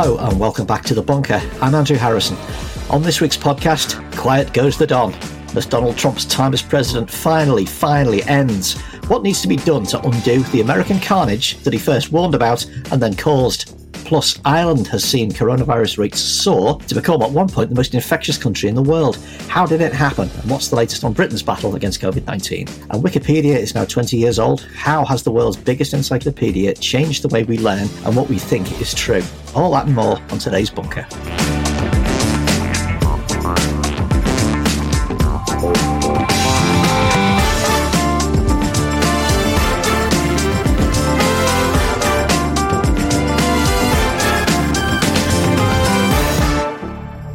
Hello and welcome back to The Bunker. I'm Andrew Harrison. On this week's podcast, Quiet Goes the Don. As Donald Trump's time as president finally, finally ends, what needs to be done to undo the American carnage that he first warned about and then caused? Plus, Ireland has seen coronavirus rates soar to become at one point the most infectious country in the world. How did it happen? And what's the latest on Britain's battle against COVID 19? And Wikipedia is now 20 years old. How has the world's biggest encyclopedia changed the way we learn and what we think is true? All that and more on today's Bunker.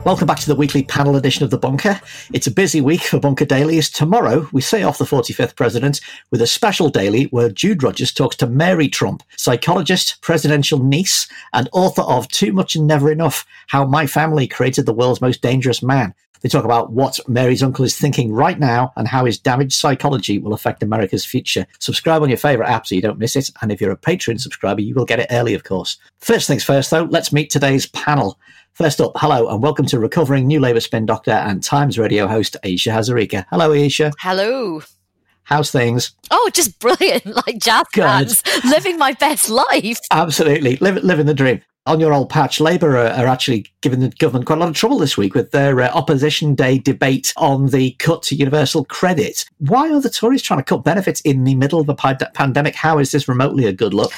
Welcome back to the weekly panel edition of The Bunker. It's a busy week for Bunker Daily as tomorrow we say off the 45th president with a special daily where Jude Rogers talks to Mary Trump, psychologist, presidential niece, and author of Too Much and Never Enough How My Family Created the World's Most Dangerous Man. They talk about what Mary's uncle is thinking right now and how his damaged psychology will affect America's future. Subscribe on your favourite app so you don't miss it. And if you're a Patreon subscriber, you will get it early, of course. First things first, though, let's meet today's panel. First up, hello and welcome to recovering New Labour spin doctor and Times radio host Ayesha Hazarika. Hello, Ayesha. Hello. How's things? Oh, just brilliant! Like jazz hands, living my best life. Absolutely, Live, living the dream. On your old patch, Labour are, are, actually giving the government quite a lot of trouble this week with their uh, opposition day debate on the cut to universal credit. Why are the Tories trying to cut benefits in the middle of a pandemic? How is this remotely a good look?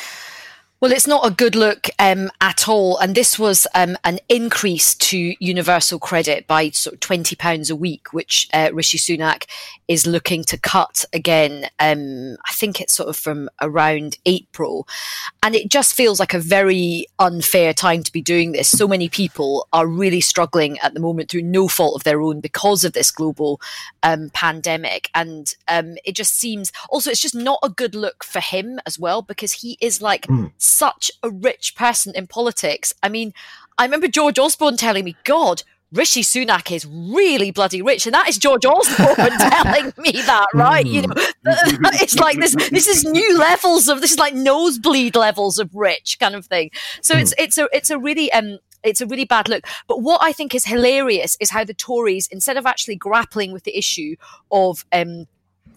Well, it's not a good look um, at all. And this was um, an increase to universal credit by sort of £20 a week, which uh, Rishi Sunak is looking to cut again. Um, I think it's sort of from around April. And it just feels like a very unfair time to be doing this. So many people are really struggling at the moment through no fault of their own because of this global um, pandemic. And um, it just seems also, it's just not a good look for him as well, because he is like. Mm such a rich person in politics. I mean, I remember George Osborne telling me, God, Rishi Sunak is really bloody rich, and that is George Osborne telling me that, right? You know, hmm. it's like this. This is new levels of this is like nosebleed levels of rich kind of thing. So it's hmm. it's a it's a really um it's a really bad look. But what I think is hilarious is how the Tories, instead of actually grappling with the issue of um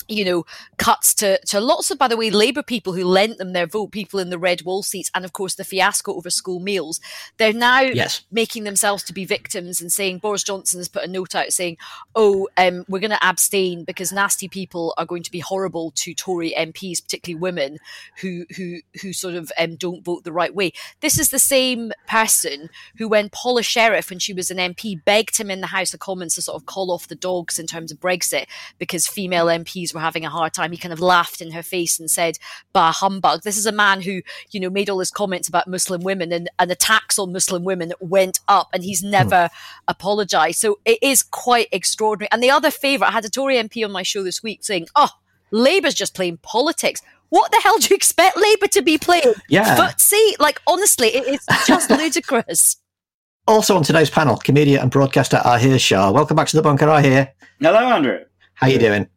you know, cuts to, to lots of, by the way, Labour people who lent them their vote, people in the red wall seats, and of course the fiasco over school meals. They're now yes. making themselves to be victims and saying Boris Johnson has put a note out saying, "Oh, um, we're going to abstain because nasty people are going to be horrible to Tory MPs, particularly women who who who sort of um, don't vote the right way." This is the same person who, when Paula Sherriff, when she was an MP, begged him in the House of Commons to sort of call off the dogs in terms of Brexit because female MPs were having a hard time, he kind of laughed in her face and said, bah humbug. This is a man who, you know, made all his comments about Muslim women and, and attacks on Muslim women went up and he's never mm. apologized. So it is quite extraordinary. And the other favourite, I had a Tory MP on my show this week saying, oh, Labour's just playing politics. What the hell do you expect Labour to be playing? Yeah. Footsie? Like, honestly, it is just ludicrous. Also on today's panel, comedian and broadcaster Ahir Shah. Welcome back to the bunker, Ahir. Hello, Andrew. How are you doing?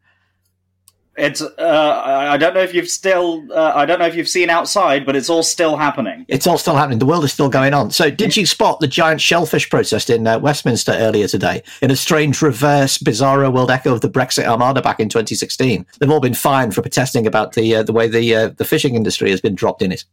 It's. Uh, I don't know if you've still. Uh, I don't know if you've seen outside, but it's all still happening. It's all still happening. The world is still going on. So, did you spot the giant shellfish protest in uh, Westminster earlier today? In a strange, reverse, bizarro world echo of the Brexit Armada back in 2016. They've all been fined for protesting about the uh, the way the uh, the fishing industry has been dropped in it.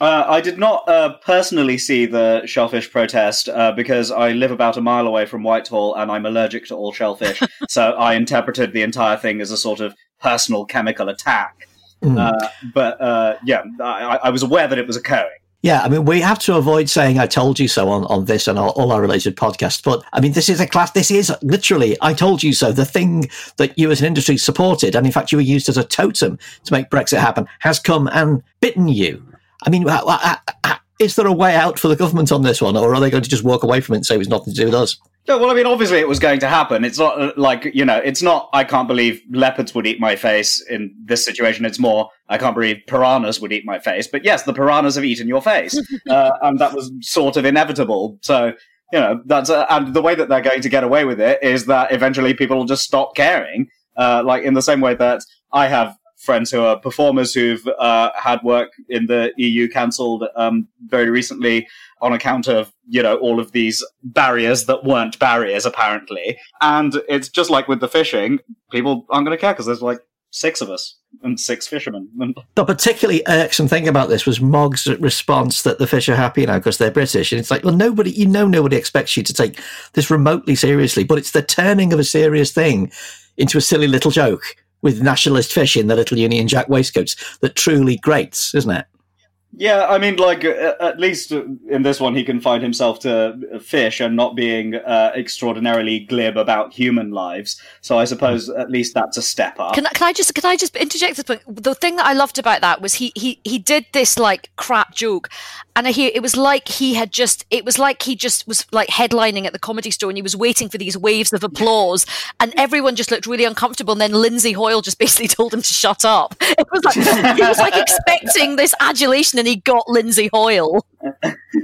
Uh, I did not uh, personally see the shellfish protest uh, because I live about a mile away from Whitehall and I'm allergic to all shellfish. so I interpreted the entire thing as a sort of personal chemical attack. Mm. Uh, but uh, yeah, I, I, was aware that it was occurring. Yeah, I mean, we have to avoid saying "I told you so" on, on this and all, all, our related podcasts. But I mean, this is a class. This is literally "I told you so." The thing that you as an industry supported, and in fact, you were used as a totem to make Brexit happen, has come and bitten you. I mean, is there a way out for the government on this one, or are they going to just walk away from it and say it was nothing to do with us? No, well, I mean, obviously it was going to happen. It's not uh, like, you know, it's not, I can't believe leopards would eat my face in this situation. It's more, I can't believe piranhas would eat my face. But yes, the piranhas have eaten your face. uh, and that was sort of inevitable. So, you know, that's, uh, and the way that they're going to get away with it is that eventually people will just stop caring. Uh, like in the same way that I have friends who are performers who've uh, had work in the EU cancelled um, very recently on account of you know all of these barriers that weren't barriers apparently. And it's just like with the fishing, people aren't going to care because there's like six of us and six fishermen. the particularly irksome thing about this was Mogg's response that the fish are happy now because they're British. And it's like, well, nobody, you know, nobody expects you to take this remotely seriously, but it's the turning of a serious thing into a silly little joke with nationalist fish in the little Union Jack waistcoats that truly grates, isn't it? Yeah, I mean, like uh, at least in this one, he can find himself to fish and not being uh, extraordinarily glib about human lives. So I suppose at least that's a step up. Can, can I just can I just interject this point? The thing that I loved about that was he he he did this like crap joke, and I hear it was like he had just it was like he just was like headlining at the comedy store and he was waiting for these waves of applause, and everyone just looked really uncomfortable. And then Lindsay Hoyle just basically told him to shut up. It was like he was like expecting this adulation and he got Lindsay Hoyle.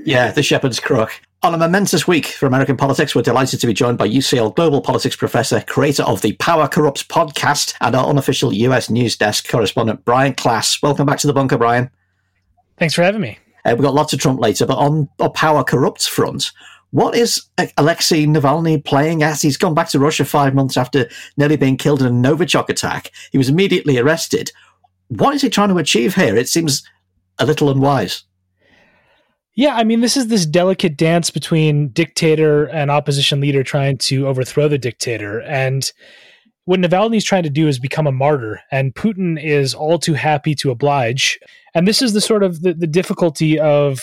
yeah, the shepherd's crook. On a momentous week for American politics, we're delighted to be joined by UCL Global Politics professor, creator of the Power Corrupts podcast, and our unofficial US news desk correspondent, Brian Klaas. Welcome back to the bunker, Brian. Thanks for having me. Uh, we've got lots of Trump later, but on a Power Corrupts front, what is Alexei Navalny playing at? He's gone back to Russia five months after nearly being killed in a Novichok attack. He was immediately arrested. What is he trying to achieve here? It seems a little unwise. Yeah, I mean, this is this delicate dance between dictator and opposition leader trying to overthrow the dictator. And what Navalny is trying to do is become a martyr, and Putin is all too happy to oblige. And this is the sort of the, the difficulty of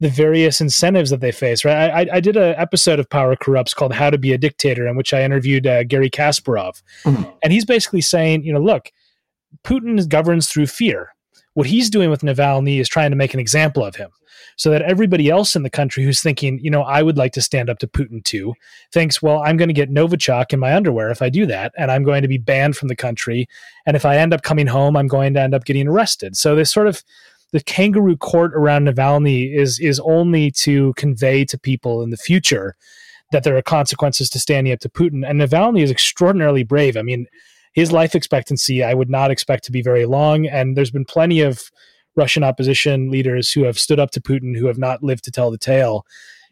the various incentives that they face. Right? I, I did an episode of Power Corrupts called "How to Be a Dictator," in which I interviewed uh, Garry Kasparov, mm-hmm. and he's basically saying, you know, look, Putin governs through fear. What he's doing with Navalny is trying to make an example of him so that everybody else in the country who's thinking, you know, I would like to stand up to Putin too, thinks, well, I'm going to get Novichok in my underwear if I do that, and I'm going to be banned from the country. And if I end up coming home, I'm going to end up getting arrested. So this sort of the kangaroo court around Navalny is is only to convey to people in the future that there are consequences to standing up to Putin. And Navalny is extraordinarily brave. I mean, his life expectancy I would not expect to be very long, and there's been plenty of Russian opposition leaders who have stood up to Putin who have not lived to tell the tale.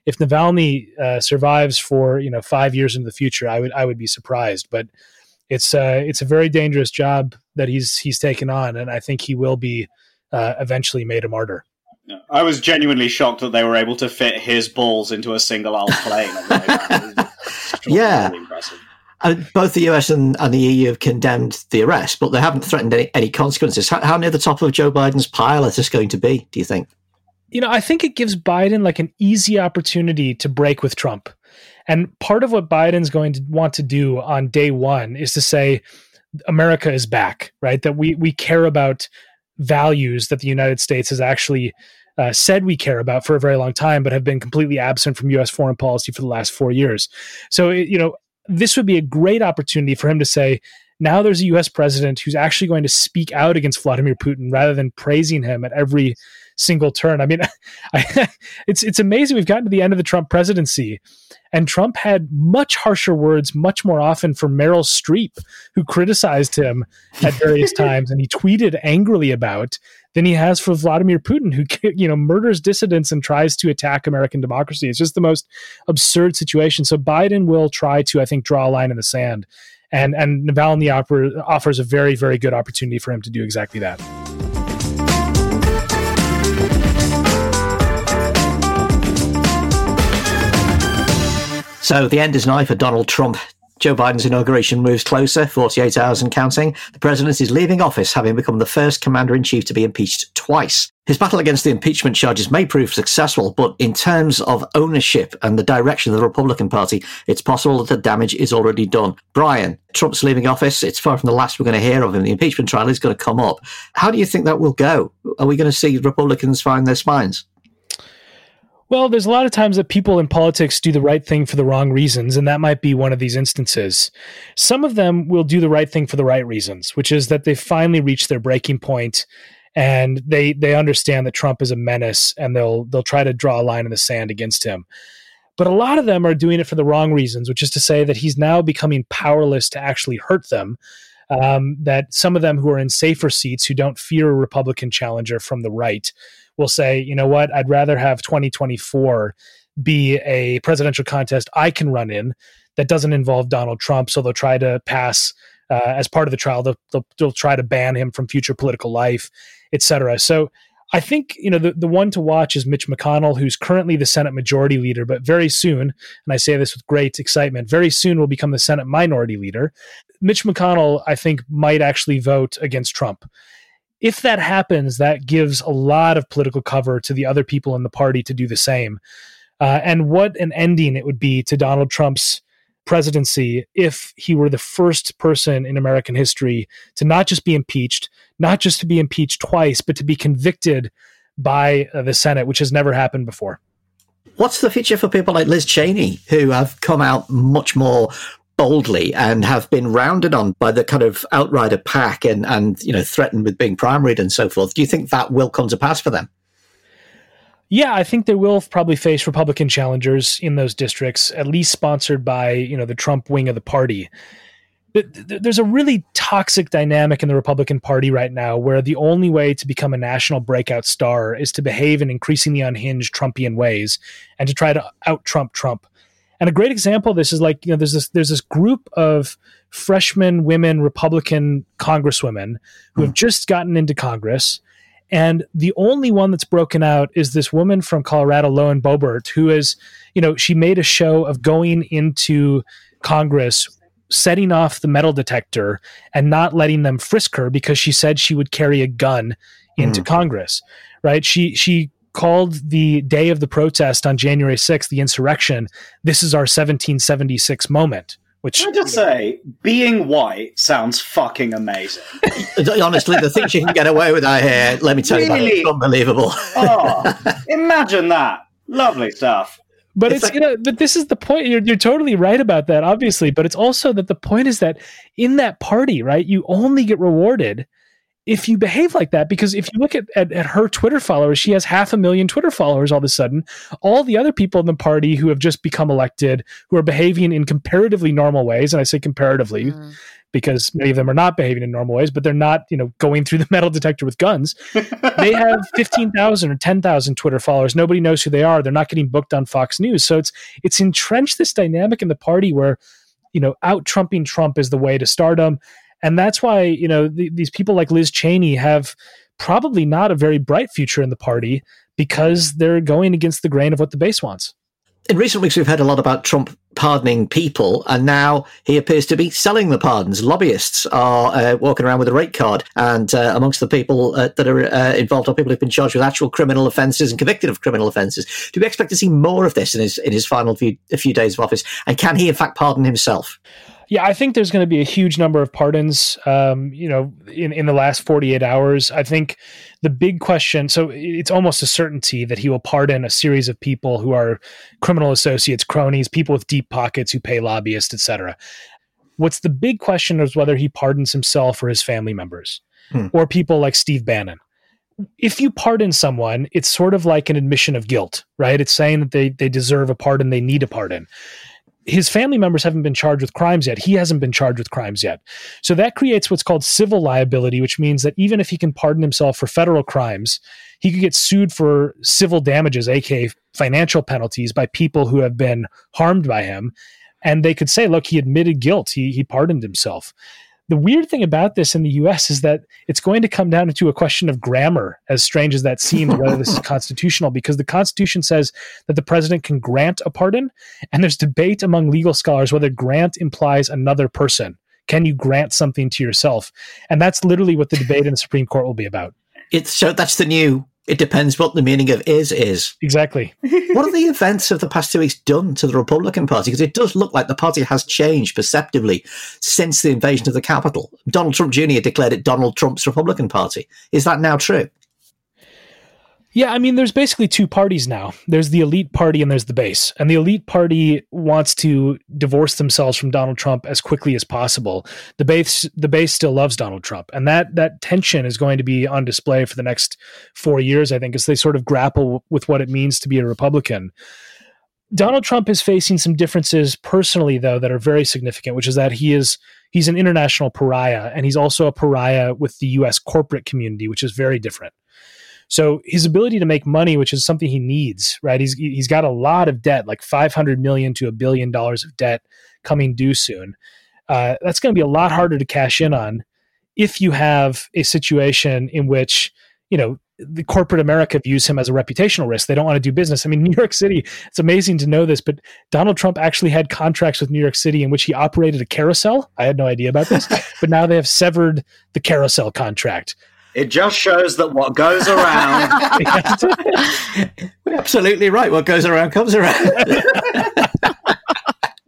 If Navalny uh, survives for you know five years into the future, I would I would be surprised. But it's uh, it's a very dangerous job that he's he's taken on, and I think he will be uh, eventually made a martyr. I was genuinely shocked that they were able to fit his balls into a single aisle plane. yeah. Impressive. Both the US and, and, the EU have condemned the arrest, but they haven't threatened any, any consequences. How, how, near the top of Joe Biden's pile is this going to be, do you think? You know, I think it gives Biden like an easy opportunity to break with Trump. And part of what Biden's going to want to do on day one is to say, America is back, right? That we, we care about values that the United States has actually uh, said we care about for a very long time, but have been completely absent from U.S. foreign policy for the last four years. So, you know, this would be a great opportunity for him to say, now there's a US president who's actually going to speak out against Vladimir Putin rather than praising him at every single turn. I mean, I, it's it's amazing we've gotten to the end of the Trump presidency and Trump had much harsher words much more often for Meryl Streep who criticized him at various times and he tweeted angrily about than he has for Vladimir Putin, who you know murders dissidents and tries to attack American democracy. It's just the most absurd situation. So Biden will try to, I think, draw a line in the sand, and and Navalny offer, offers a very very good opportunity for him to do exactly that. So the end is nigh for Donald Trump. Joe Biden's inauguration moves closer, 48 hours and counting. The president is leaving office, having become the first commander in chief to be impeached twice. His battle against the impeachment charges may prove successful, but in terms of ownership and the direction of the Republican Party, it's possible that the damage is already done. Brian, Trump's leaving office. It's far from the last we're going to hear of him. The impeachment trial is going to come up. How do you think that will go? Are we going to see Republicans find their spines? Well, there's a lot of times that people in politics do the right thing for the wrong reasons, and that might be one of these instances. Some of them will do the right thing for the right reasons, which is that they finally reached their breaking point and they they understand that Trump is a menace and they'll they'll try to draw a line in the sand against him. But a lot of them are doing it for the wrong reasons, which is to say that he's now becoming powerless to actually hurt them Um, that some of them who are in safer seats, who don't fear a Republican challenger from the right, will say, you know what, I'd rather have 2024 be a presidential contest I can run in that doesn't involve Donald Trump. So they'll try to pass uh, as part of the trial. They'll, they'll, they'll, try to ban him from future political life, etc. So I think you know the, the one to watch is Mitch McConnell, who's currently the Senate Majority Leader, but very soon, and I say this with great excitement, very soon will become the Senate Minority Leader. Mitch McConnell, I think, might actually vote against Trump. If that happens, that gives a lot of political cover to the other people in the party to do the same. Uh, and what an ending it would be to Donald Trump's presidency if he were the first person in American history to not just be impeached, not just to be impeached twice, but to be convicted by uh, the Senate, which has never happened before. What's the future for people like Liz Cheney, who have come out much more boldly and have been rounded on by the kind of outrider pack and, and you know threatened with being primaried and so forth? Do you think that will come to pass for them? Yeah, I think they will probably face Republican challengers in those districts, at least sponsored by you know the Trump wing of the party. There's a really toxic dynamic in the Republican Party right now, where the only way to become a national breakout star is to behave in increasingly unhinged Trumpian ways and to try to out Trump Trump. And a great example of this is like you know there's this there's this group of freshman women Republican congresswomen who have just gotten into Congress and the only one that's broken out is this woman from Colorado, Lauren Boebert, who is, you know, she made a show of going into Congress, setting off the metal detector and not letting them frisk her because she said she would carry a gun into mm. Congress. Right? She she called the day of the protest on January 6th, the insurrection, this is our 1776 moment. Which Can I just say, being white sounds fucking amazing. Honestly, the things you can get away with out here, let me tell really? you, unbelievable. oh, imagine that! Lovely stuff. But it's, it's like, you know, but this is the point. You're you're totally right about that, obviously. But it's also that the point is that in that party, right, you only get rewarded if you behave like that because if you look at, at, at, her twitter followers she has half a million twitter followers all of a sudden. All the other people in the party who have just become elected who are behaving in comparatively normal ways and i say comparatively mm. because many of them are not behaving in normal ways but they're not you know going through the metal detector with guns they have 15,000 or 10,000 twitter followers. Nobody knows who they are. They're not getting booked on fox news. So it's it's entrenched this dynamic in the party where you know out trumping trump is the way to stardom and that's why, you know, th- these people like Liz Cheney have probably not a very bright future in the party because they're going against the grain of what the base wants. In recent weeks, we've heard a lot about Trump pardoning people, and now he appears to be selling the pardons. Lobbyists are uh, walking around with a rate card, and uh, amongst the people uh, that are uh, involved are people who've been charged with actual criminal offences and convicted of criminal offences. Do we expect to see more of this in his in his final few, few days of office? And can he, in fact, pardon himself? Yeah, I think there's going to be a huge number of pardons. Um, you know, in in the last 48 hours, I think the big question. So it's almost a certainty that he will pardon a series of people who are criminal associates, cronies, people with deep pockets who pay lobbyists, etc. What's the big question is whether he pardons himself or his family members, hmm. or people like Steve Bannon if you pardon someone, it's sort of like an admission of guilt, right? It's saying that they they deserve a pardon, they need a pardon his family members haven't been charged with crimes yet. He hasn't been charged with crimes yet. So that creates what's called civil liability, which means that even if he can pardon himself for federal crimes, he could get sued for civil damages, aka financial penalties, by people who have been harmed by him. And they could say, look, he admitted guilt. He, he pardoned himself. The weird thing about this in the US is that it's going to come down to a question of grammar, as strange as that seems, whether this is constitutional, because the Constitution says that the president can grant a pardon, and there's debate among legal scholars whether grant implies another person. Can you grant something to yourself? And that's literally what the debate in the Supreme Court will be about. It's so that's the new it depends what the meaning of is is. Exactly. what have the events of the past two weeks done to the Republican Party? Because it does look like the party has changed perceptibly since the invasion of the Capitol. Donald Trump Jr. declared it Donald Trump's Republican Party. Is that now true? Yeah, I mean, there's basically two parties now. There's the elite party and there's the base. And the elite party wants to divorce themselves from Donald Trump as quickly as possible. The base, the base still loves Donald Trump, and that that tension is going to be on display for the next four years, I think, as they sort of grapple with what it means to be a Republican. Donald Trump is facing some differences personally, though, that are very significant, which is that he is he's an international pariah, and he's also a pariah with the U.S. corporate community, which is very different. So his ability to make money, which is something he needs, right? He's he's got a lot of debt, like five hundred million to a billion dollars of debt coming due soon. Uh, that's going to be a lot harder to cash in on if you have a situation in which you know the corporate America views him as a reputational risk. They don't want to do business. I mean, New York City, it's amazing to know this, but Donald Trump actually had contracts with New York City in which he operated a carousel. I had no idea about this, but now they have severed the carousel contract. It just shows that what goes around. Absolutely right. What goes around comes around.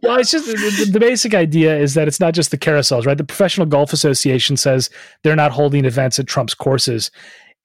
well, it's just the, the, basic idea is that it's not just the carousels, right? The Professional Golf Association says they're not holding events at Trump's courses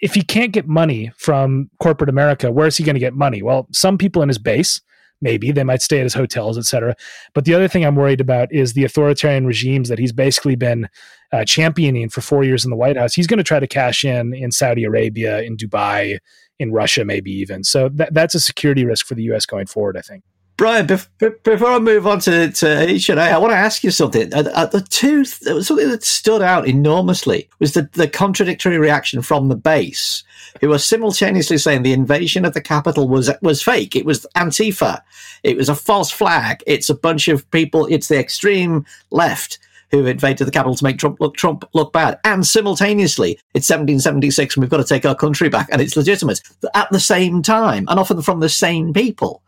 if he can't get money from corporate America, where is he going to get money? Well, some people in his base, maybe they might stay at his hotels, etc. But the other thing I'm worried about is the authoritarian regimes that he's basically been uh, championing for four years in the White House. He's going to try to cash in in Saudi Arabia, in Dubai, in Russia, maybe even. So that, that's a security risk for the U.S. going forward. I think. Brian, before I move on to, to H and A, I want to ask you something. Uh, uh, the two, something that stood out enormously was the, the contradictory reaction from the base, who were simultaneously saying the invasion of the Capitol was was fake. It was Antifa. It was a false flag. It's a bunch of people. It's the extreme left who invaded the Capitol to make Trump look Trump look bad. And simultaneously, it's 1776 and we've got to take our country back, and it's legitimate at the same time, and often from the same people.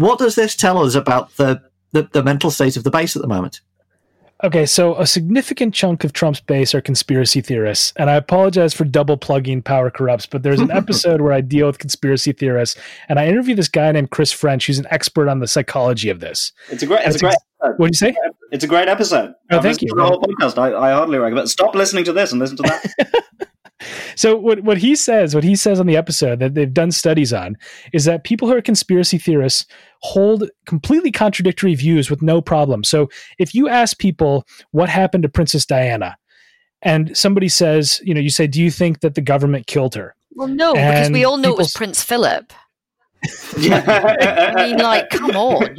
What does this tell us about the, the, the mental state of the base at the moment? Okay, so a significant chunk of Trump's base are conspiracy theorists. And I apologize for double plugging Power Corrupts, but there's an episode where I deal with conspiracy theorists. And I interview this guy named Chris French, who's an expert on the psychology of this. It's a great, it's a great episode. What do you say? It's a great episode. Oh, I've thank you. The whole podcast. I, I hardly recommend. Stop listening to this and listen to that. so what what he says, what he says on the episode that they've done studies on, is that people who are conspiracy theorists hold completely contradictory views with no problem. So if you ask people what happened to Princess Diana, and somebody says, you know, you say, "Do you think that the government killed her?" Well, no, and because we all know it was Prince Philip. I mean, like, come on.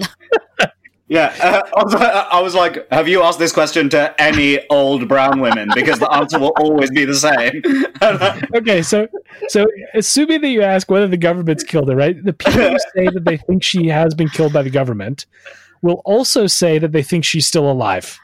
Yeah, uh, I was like, have you asked this question to any old brown women? Because the answer will always be the same. okay, so so assuming that you ask whether the government's killed her, right? The people who say that they think she has been killed by the government will also say that they think she's still alive.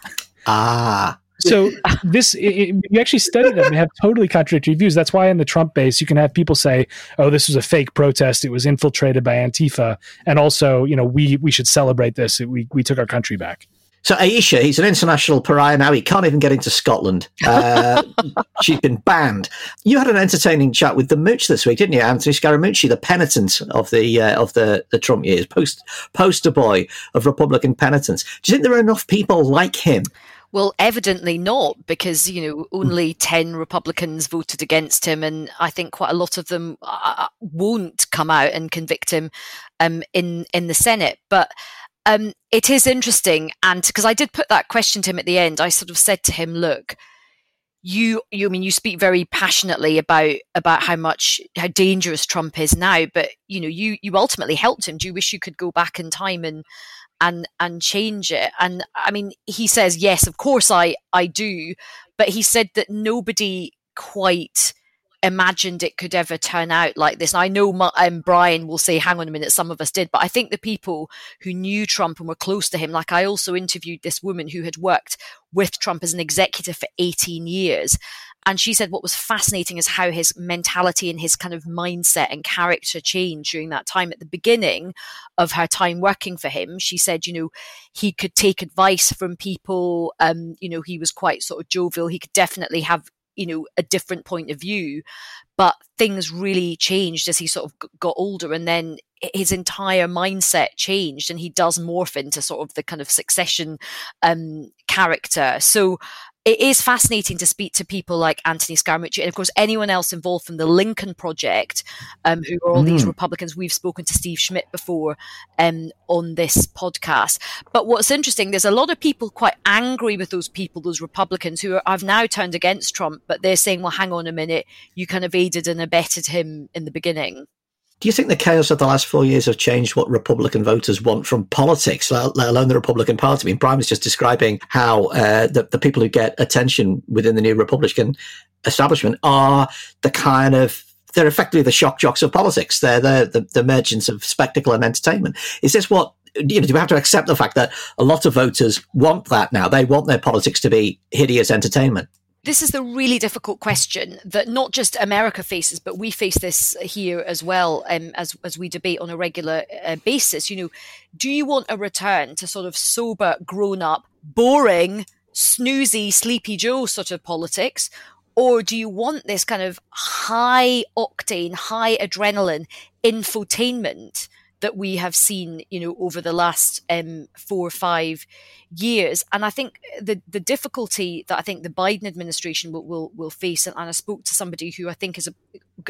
Ah. So this, it, you actually study them and have totally contradictory views. That's why in the Trump base, you can have people say, "Oh, this was a fake protest. It was infiltrated by Antifa," and also, you know, we we should celebrate this. We we took our country back. So Ayesha, he's an international pariah now. He can't even get into Scotland. Uh, she's been banned. You had an entertaining chat with the mooch this week, didn't you, Anthony Scaramucci, the penitent of the uh, of the, the Trump years, post poster boy of Republican penitence. Do you think there are enough people like him well, evidently not, because you know only ten Republicans voted against him, and I think quite a lot of them uh, uh won't come out and convict him um, in in the Senate. But um, it is interesting, and because I did put that question to him at the end, I sort of said to him, "Look, you, you I mean you speak very passionately about about how much how dangerous Trump is now, but you know you you ultimately helped him. Do you wish you could go back in time and and and change it. And i mean he says yes of course i i do. But he said that nobody quite imagined it could ever turn out like this. And I know my, um, Brian will say, hang on a minute, some of us did, but I think the people who knew Trump and were close to him, like I also interviewed this woman who had worked with Trump as an executive for 18 years. And she said what was fascinating is how his mentality and his kind of mindset and character changed during that time. At the beginning of her time working for him, she said, you know, he could take advice from people. Um, you know, he was quite sort of jovial. He could definitely have you know a different point of view but things really changed as he sort of got older and then his entire mindset changed and he does morph into sort of the kind of succession um, character. So it is fascinating to speak to people like Anthony Scaramucci and, of course, anyone else involved from the Lincoln Project, um, who are all mm. these Republicans. We've spoken to Steve Schmidt before um, on this podcast. But what's interesting, there's a lot of people quite angry with those people, those Republicans who are, have now turned against Trump, but they're saying, well, hang on a minute, you kind of aided and abetted him in the beginning. Do you think the chaos of the last four years have changed what Republican voters want from politics, let alone the Republican Party? I mean, Brian is just describing how uh, the, the people who get attention within the new Republican establishment are the kind of they're effectively the shock jocks of politics. They're the, the, the merchants of spectacle and entertainment. Is this what you know, do we have to accept the fact that a lot of voters want that now? They want their politics to be hideous entertainment this is the really difficult question that not just America faces, but we face this here as well um, as as we debate on a regular uh, basis. You know, do you want a return to sort of sober, grown up, boring, snoozy, sleepy Joe sort of politics, or do you want this kind of high octane, high adrenaline infotainment? That we have seen, you know, over the last um, four or five years. And I think the the difficulty that I think the Biden administration will will, will face, and, and I spoke to somebody who I think is a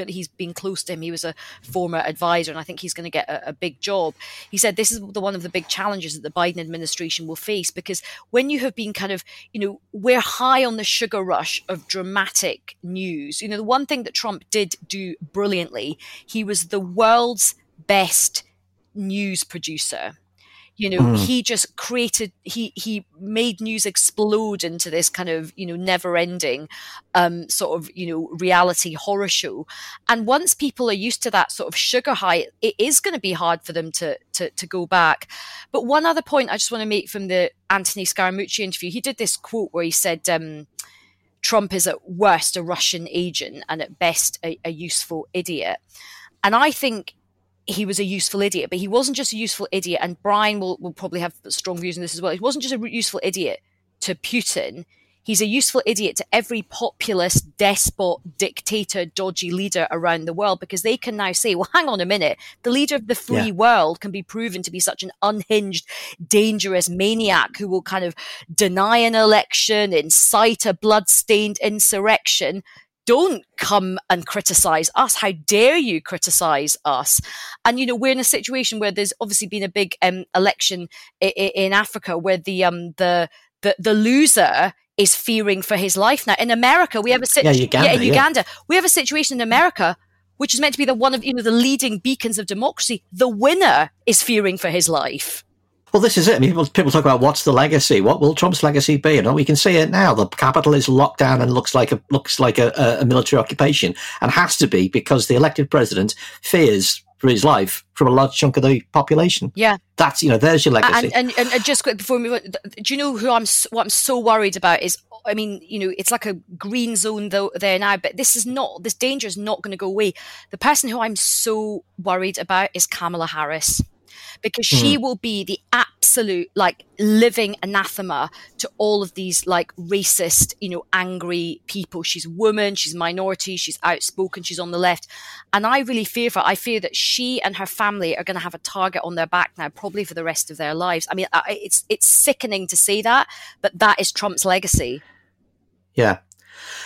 he's been close to him. He was a former advisor, and I think he's going to get a, a big job. He said this is the one of the big challenges that the Biden administration will face because when you have been kind of, you know, we're high on the sugar rush of dramatic news. You know, the one thing that Trump did do brilliantly, he was the world's best news producer you know mm. he just created he he made news explode into this kind of you know never ending um sort of you know reality horror show and once people are used to that sort of sugar high it is going to be hard for them to to to go back but one other point i just want to make from the anthony scaramucci interview he did this quote where he said um Trump is at worst a Russian agent and at best a, a useful idiot. And I think he was a useful idiot, but he wasn't just a useful idiot. And Brian will, will probably have strong views on this as well. He wasn't just a useful idiot to Putin. He's a useful idiot to every populist, despot, dictator, dodgy leader around the world because they can now say, well, hang on a minute. The leader of the free yeah. world can be proven to be such an unhinged, dangerous maniac who will kind of deny an election, incite a blood-stained insurrection don't come and criticize us. How dare you criticize us? And, you know, we're in a situation where there's obviously been a big um, election in, in Africa where the, um, the, the, the loser is fearing for his life now. In America, we have a situation. Yeah, Uganda. Yeah, in Uganda, yeah. we have a situation in America which is meant to be the one of you know the leading beacons of democracy. The winner is fearing for his life. Well, this is it. I mean, people, people talk about what's the legacy. What will Trump's legacy be? And we can see it now. The capital is locked down and looks like a looks like a, a military occupation, and has to be because the elected president fears for his life from a large chunk of the population. Yeah, that's you know, there's your legacy. And, and, and just quick before we move on, do you know who I'm? What I'm so worried about is, I mean, you know, it's like a green zone though there now, but this is not. This danger is not going to go away. The person who I'm so worried about is Kamala Harris because she mm. will be the absolute like living anathema to all of these like racist, you know, angry people. She's a woman, she's minority, she's outspoken, she's on the left. And I really fear for her. I fear that she and her family are going to have a target on their back now, probably for the rest of their lives. I mean, it's, it's sickening to say that, but that is Trump's legacy. Yeah.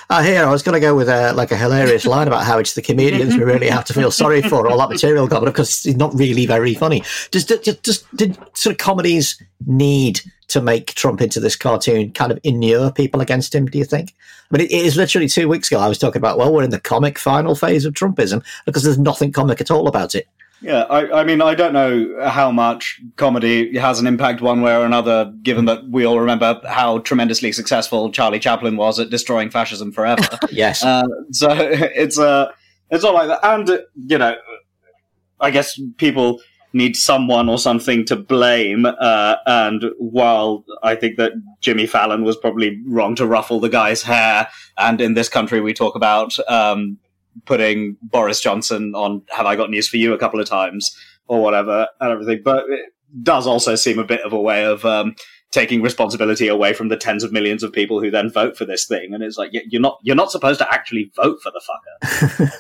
Uh, here, I was going to go with a, like a hilarious line about how it's the comedians we really have to feel sorry for all that material got, but of course it's not really very funny. Does, just did sort of comedies need to make Trump into this cartoon kind of inure people against him, do you think? I mean, it, it is literally two weeks ago I was talking about, well, we're in the comic final phase of Trumpism because there's nothing comic at all about it. Yeah, I, I, mean, I don't know how much comedy has an impact one way or another, given that we all remember how tremendously successful Charlie Chaplin was at destroying fascism forever. yes. Uh, so it's uh, it's all like that, and you know, I guess people need someone or something to blame. Uh, and while I think that Jimmy Fallon was probably wrong to ruffle the guy's hair, and in this country we talk about um, putting Boris Johnson on Have I Got News for You a couple of times or whatever and everything. But it does also seem a bit of a way of um, taking responsibility away from the tens of millions of people who then vote for this thing. And it's like you're not you're not supposed to actually vote for the fucker.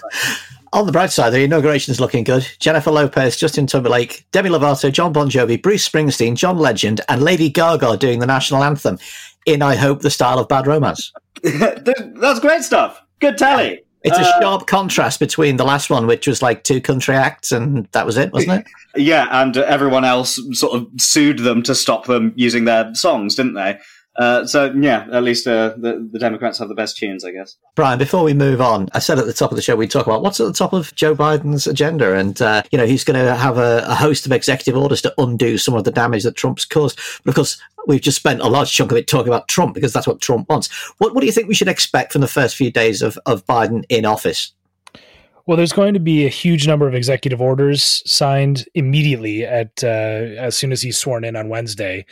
On the bright side, the inauguration is looking good. Jennifer Lopez, Justin Timberlake, Demi Lovato, John Bon Jovi, Bruce Springsteen, John Legend, and Lady Gaga doing the national anthem in, I hope, the style of Bad Romance. That's great stuff. Good tally. It's a uh, sharp contrast between the last one, which was like two country acts, and that was it, wasn't it? Yeah, and everyone else sort of sued them to stop them using their songs, didn't they? Uh, so yeah, at least uh, the the Democrats have the best tunes, I guess. Brian, before we move on, I said at the top of the show we'd talk about what's at the top of Joe Biden's agenda, and uh, you know he's going to have a, a, host of executive orders to undo some of the damage that Trump's caused. But of course, we've just spent a large chunk of it talking about Trump because that's what Trump wants. What what do you think we should expect from the first few days of of Biden in office? Well, there's going to be a huge number of executive orders signed immediately at uh, as soon as he's sworn in on Wednesday.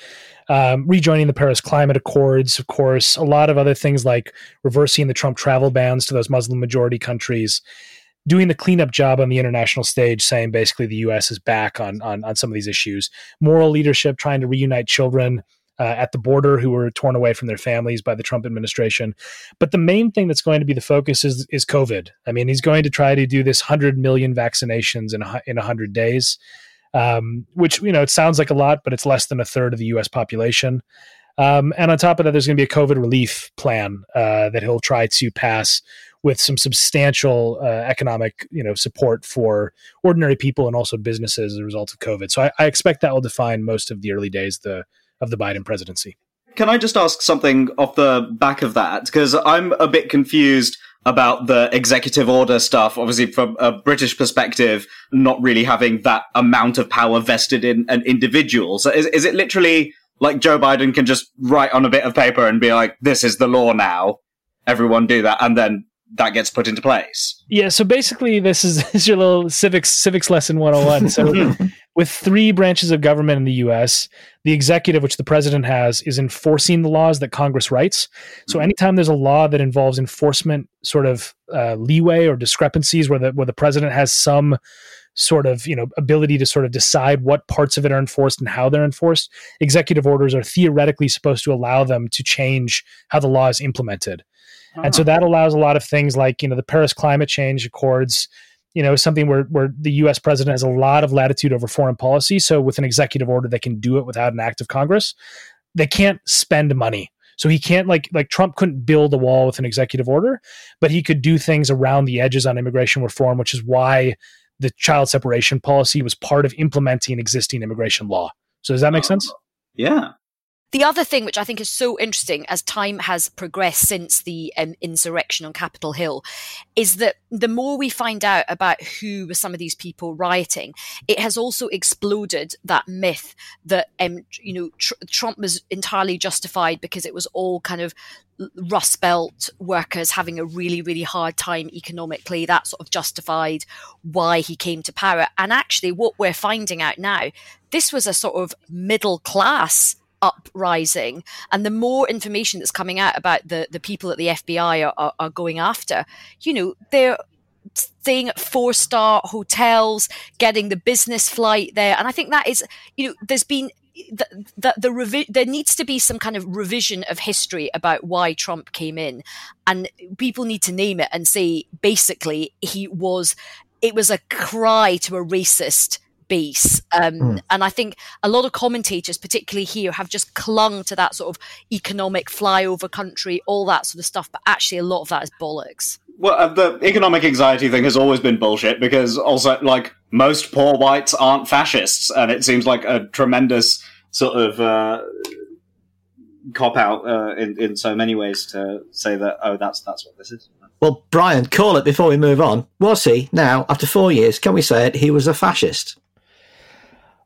Um, rejoining the Paris Climate Accords, of course, a lot of other things like reversing the Trump travel bans to those Muslim majority countries, doing the cleanup job on the international stage, saying basically the U.S. is back on on, on some of these issues, moral leadership, trying to reunite children uh, at the border who were torn away from their families by the Trump administration. But the main thing that's going to be the focus is is COVID. I mean, he's going to try to do this 100 million vaccinations in in 100 days, um, which you know it sounds like a lot, but it's less than a third of the U.S. population. Um, and on top of that, there's going to be a COVID relief plan uh, that he'll try to pass with some substantial uh, economic, you know, support for ordinary people and also businesses as a result of COVID. So I, I expect that will define most of the early days the of the Biden presidency. Can I just ask something off the back of that? Because I'm a bit confused about the executive order stuff. Obviously, from a British perspective, not really having that amount of power vested in an individual. So is, is it literally like Joe Biden can just write on a bit of paper and be like, this is the law now? Everyone do that. And then that gets put into place. Yeah, so basically this is, this is your little civics civics lesson 101. So with three branches of government in the US, the executive which the president has is enforcing the laws that Congress writes. So mm-hmm. anytime there's a law that involves enforcement sort of uh, leeway or discrepancies where the where the president has some sort of you know ability to sort of decide what parts of it are enforced and how they're enforced executive orders are theoretically supposed to allow them to change how the law is implemented and so that allows a lot of things like, you know, the Paris Climate Change Accords, you know, something where, where the US president has a lot of latitude over foreign policy. So with an executive order, they can do it without an act of Congress. They can't spend money. So he can't like like Trump couldn't build a wall with an executive order, but he could do things around the edges on immigration reform, which is why the child separation policy was part of implementing existing immigration law. So does that make sense? Yeah. The other thing, which I think is so interesting as time has progressed since the um, insurrection on Capitol Hill, is that the more we find out about who were some of these people rioting, it has also exploded that myth that um, you know tr- Trump was entirely justified because it was all kind of Rust Belt workers having a really, really hard time economically. That sort of justified why he came to power. And actually, what we're finding out now, this was a sort of middle class uprising and the more information that's coming out about the, the people that the FBI are, are, are going after, you know, they're staying at four star hotels, getting the business flight there. And I think that is, you know, there's been the, the, the revi- there needs to be some kind of revision of history about why Trump came in, and people need to name it and say basically he was. It was a cry to a racist base. Um, mm. And I think a lot of commentators, particularly here, have just clung to that sort of economic flyover country, all that sort of stuff. But actually, a lot of that is bollocks. Well, uh, the economic anxiety thing has always been bullshit because also, like, most poor whites aren't fascists. And it seems like a tremendous sort of. Uh, cop out uh, in in so many ways to say that oh that's that's what this is. Well, Brian, call it before we move on. Was he now after four years? Can we say it? He was a fascist.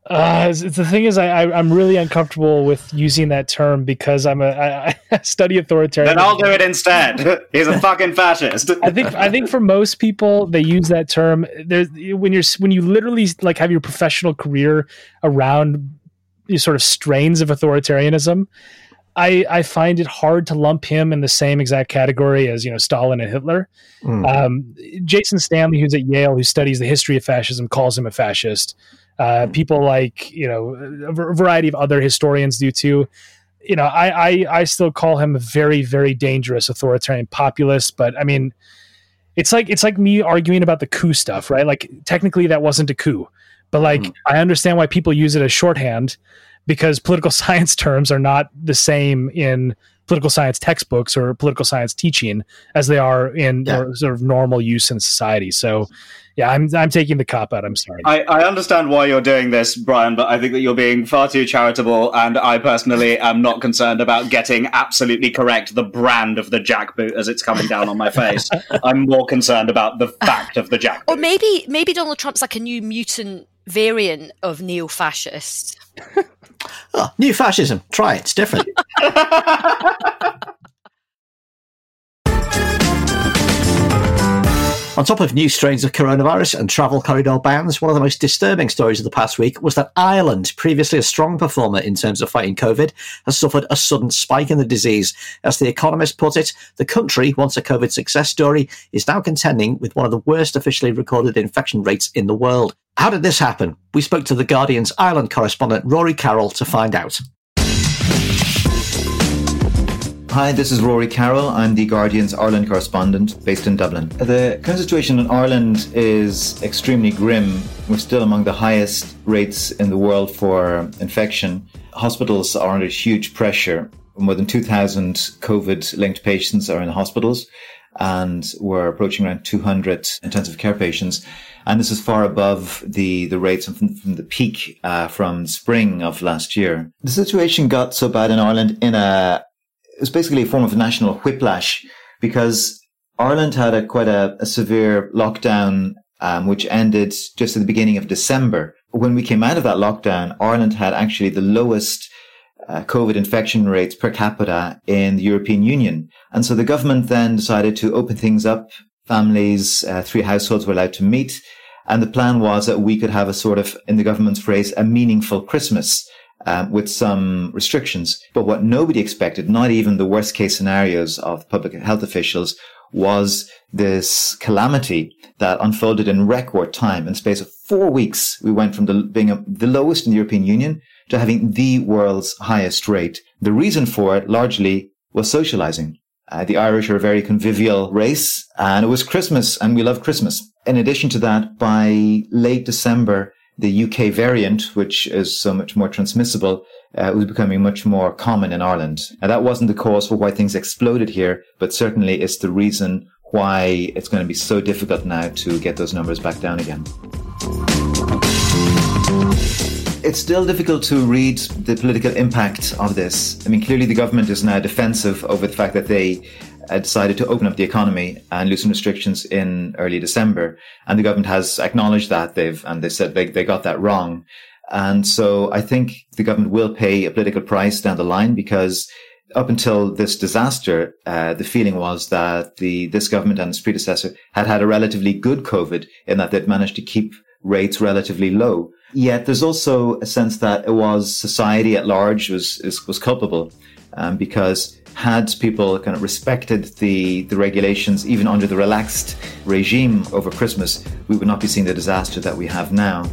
Uh, the thing is, I, I am really uncomfortable with using that term because I'm a I, I study authoritarian. Then I'll do it instead. He's a fucking fascist. I think I think for most people they use that term. There's when you're when you literally like have your professional career around these sort of strains of authoritarianism. I, I find it hard to lump him in the same exact category as you know Stalin and Hitler. Mm. Um, Jason Stanley, who's at Yale, who studies the history of fascism, calls him a fascist. Uh, people like you know a variety of other historians do too. You know, I, I I still call him a very very dangerous authoritarian populist. But I mean, it's like it's like me arguing about the coup stuff, right? Like technically that wasn't a coup, but like mm. I understand why people use it as shorthand because political science terms are not the same in political science textbooks or political science teaching as they are in yeah. sort of normal use in society. So, yeah, I'm I'm taking the cop out. I'm sorry. I, I understand why you're doing this, Brian, but I think that you're being far too charitable, and I personally am not concerned about getting absolutely correct the brand of the jackboot as it's coming down on my face. I'm more concerned about the fact of the jackboot. Or maybe maybe Donald Trump's like a new mutant variant of neo-fascist. oh, new fascism. Try it. It's different. On top of new strains of coronavirus and travel corridor bans, one of the most disturbing stories of the past week was that Ireland, previously a strong performer in terms of fighting COVID, has suffered a sudden spike in the disease. As The Economist put it, the country, once a COVID success story, is now contending with one of the worst officially recorded infection rates in the world. How did this happen? We spoke to The Guardian's Ireland correspondent Rory Carroll to find out. Hi, this is Rory Carroll. I'm the Guardian's Ireland correspondent based in Dublin. The current situation in Ireland is extremely grim. We're still among the highest rates in the world for infection. Hospitals are under huge pressure. More than 2,000 COVID linked patients are in hospitals, and we're approaching around 200 intensive care patients. And this is far above the, the rates from, from the peak uh, from spring of last year. The situation got so bad in Ireland in a it was basically a form of national whiplash because Ireland had a quite a, a severe lockdown, um, which ended just at the beginning of December. When we came out of that lockdown, Ireland had actually the lowest uh, COVID infection rates per capita in the European Union. And so the government then decided to open things up. Families, uh, three households were allowed to meet. And the plan was that we could have a sort of, in the government's phrase, a meaningful Christmas um, with some restrictions. But what nobody expected, not even the worst case scenarios of public health officials, was this calamity that unfolded in record time. In space of four weeks, we went from the, being a, the lowest in the European Union to having the world's highest rate. The reason for it largely was socializing. Uh, the Irish are a very convivial race and it was Christmas and we love Christmas. In addition to that, by late December, the UK variant, which is so much more transmissible, uh, was becoming much more common in Ireland. And that wasn't the cause for why things exploded here, but certainly it's the reason why it's going to be so difficult now to get those numbers back down again. It's still difficult to read the political impact of this. I mean, clearly the government is now defensive over the fact that they uh, decided to open up the economy and loosen restrictions in early December. And the government has acknowledged that they've, and they said they, they got that wrong. And so I think the government will pay a political price down the line because up until this disaster, uh, the feeling was that the this government and its predecessor had had a relatively good COVID in that they'd managed to keep rates relatively low. Yet there's also a sense that it was society at large was was culpable um, because had people kind of respected the, the regulations, even under the relaxed regime over Christmas, we would not be seeing the disaster that we have now.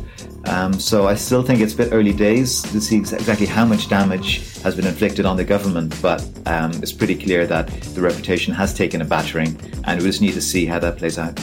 Um, so I still think it's a bit early days to see exactly how much damage has been inflicted on the government, but um, it's pretty clear that the reputation has taken a battering, and we just need to see how that plays out.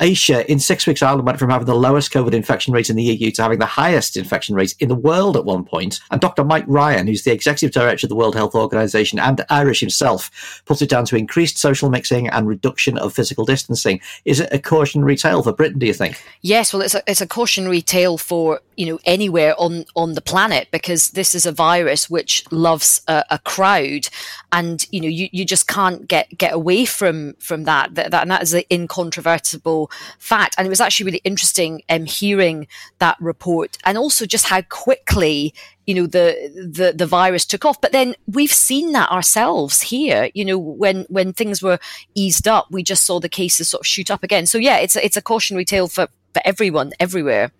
Ayesha, in six weeks, Ireland went from having the lowest COVID infection rate in the EU to having the highest infection rate in the world at one point. And Dr. Mike Ryan, who's the executive director of the World Health Organization and Irish himself, puts it down to increased social mixing and reduction of physical distancing. Is it a cautionary tale for Britain, do you think? Yes, well, it's a, it's a cautionary tale for you know anywhere on on the planet because this is a virus which loves a, a crowd and you know you, you just can't get get away from from that that, that and that is an incontrovertible fact. And it was actually really interesting um, hearing that report and also just how quickly you know the the the virus took off. But then we've seen that ourselves here you know when when things were eased up we just saw the cases sort of shoot up again. So yeah it's a, it's a cautionary tale for for everyone everywhere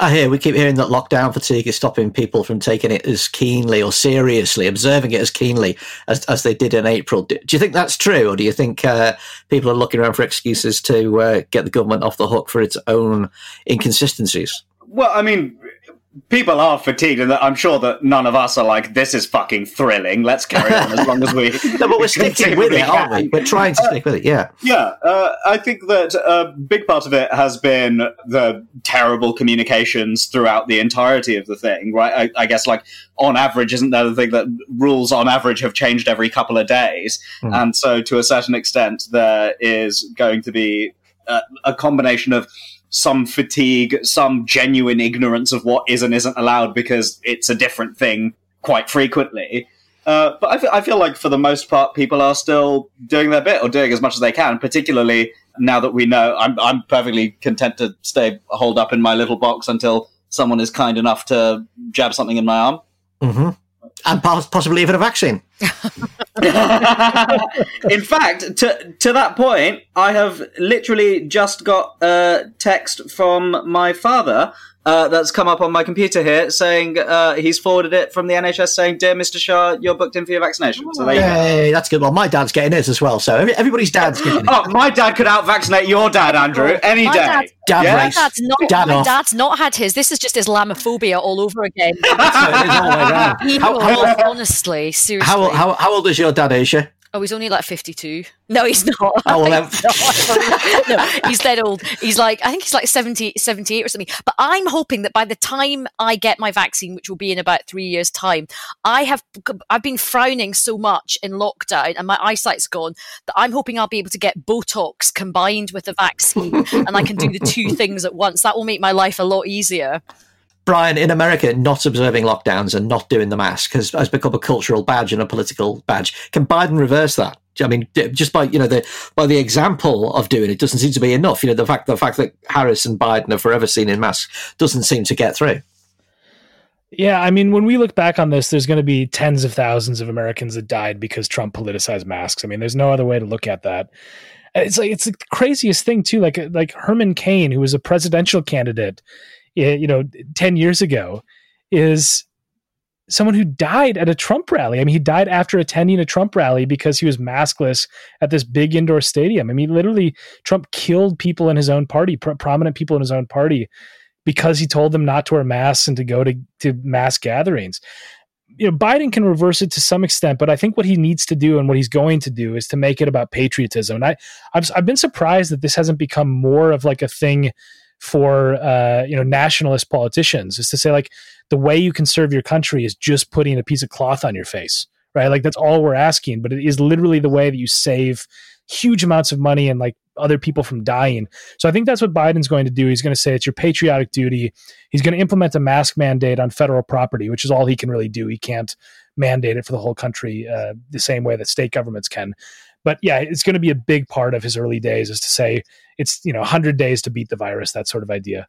I hear we keep hearing that lockdown fatigue is stopping people from taking it as keenly or seriously, observing it as keenly as, as they did in April. Do, do you think that's true, or do you think uh, people are looking around for excuses to uh, get the government off the hook for its own inconsistencies? Well, I mean, people are fatigued, and I'm sure that none of us are like, "This is fucking thrilling. Let's carry on as long as we." no, but we're sticking with it, aren't we? We're trying to stick with it. Yeah, yeah. Uh, I think that a big part of it has been the terrible communications throughout the entirety of the thing, right? I, I guess, like on average, isn't that the thing that rules on average have changed every couple of days, mm. and so to a certain extent, there is going to be a, a combination of some fatigue, some genuine ignorance of what is and isn't allowed because it's a different thing quite frequently. Uh, but I feel, feel like for the most part, people are still doing their bit or doing as much as they can, particularly now that we know I'm, I'm perfectly content to stay holed up in my little box until someone is kind enough to jab something in my arm. Mm-hmm. And possibly even a vaccine. In fact, to to that point, I have literally just got a text from my father uh, that's come up on my computer here saying uh, he's forwarded it from the NHS saying, "Dear Mr. Shah, you're booked in for your vaccination." So there hey, that's good. Well, my dad's getting his as well, so everybody's dad's getting it. Oh, my dad could out vaccinate your dad, Andrew, oh, any my day. Dad, dad yeah? my dad's not. Dad my dad's not had his. This is just Islamophobia all over again. People, how, honestly, seriously. How, how, how old is your dad, Ayesha? Oh, he's only like 52. No, he's not. Oh, well, he's no, he's dead old. He's like, I think he's like 70, 78 or something. But I'm hoping that by the time I get my vaccine, which will be in about three years' time, I have, I've been frowning so much in lockdown and my eyesight's gone that I'm hoping I'll be able to get Botox combined with the vaccine and I can do the two things at once. That will make my life a lot easier. Brian, in America, not observing lockdowns and not doing the mask has, has become a cultural badge and a political badge. Can Biden reverse that? I mean, just by you know the by the example of doing it doesn't seem to be enough. You know, the fact the fact that Harris and Biden are forever seen in masks doesn't seem to get through. Yeah, I mean, when we look back on this, there's going to be tens of thousands of Americans that died because Trump politicized masks. I mean, there's no other way to look at that. It's like it's the craziest thing too. Like like Herman Cain, who was a presidential candidate Eh, you know 10 years ago is someone who died at a Trump rally. I mean, he died after attending a Trump rally because he was maskless at this big indoor stadium. I mean, literally, Trump killed people in his own party, prominent people in his own party, because he told them not to wear masks and to go to, to mass gatherings. You know, Biden can reverse it to some extent, but I think what he needs to do and what he's going to do is to make it about patriotism. And I, I've, I've been surprised that this hasn't become more of like a thing for uh, you know nationalist politicians is to say like the way you can serve your country is just putting a piece of cloth on your face right? Like that's all we're asking but it is literally the way that you save huge amounts of money and like other people from dying. So i think that's what biden's going to do. He's going to say it's your patriotic duty. He's going to implement a mask mandate on federal property which is all he can really do. He can't mandate it for the whole country uh, the same way that state governments can but yeah, it's going to be a big part of his early days is to say it's, you know, 100 days to beat the virus, that sort of idea.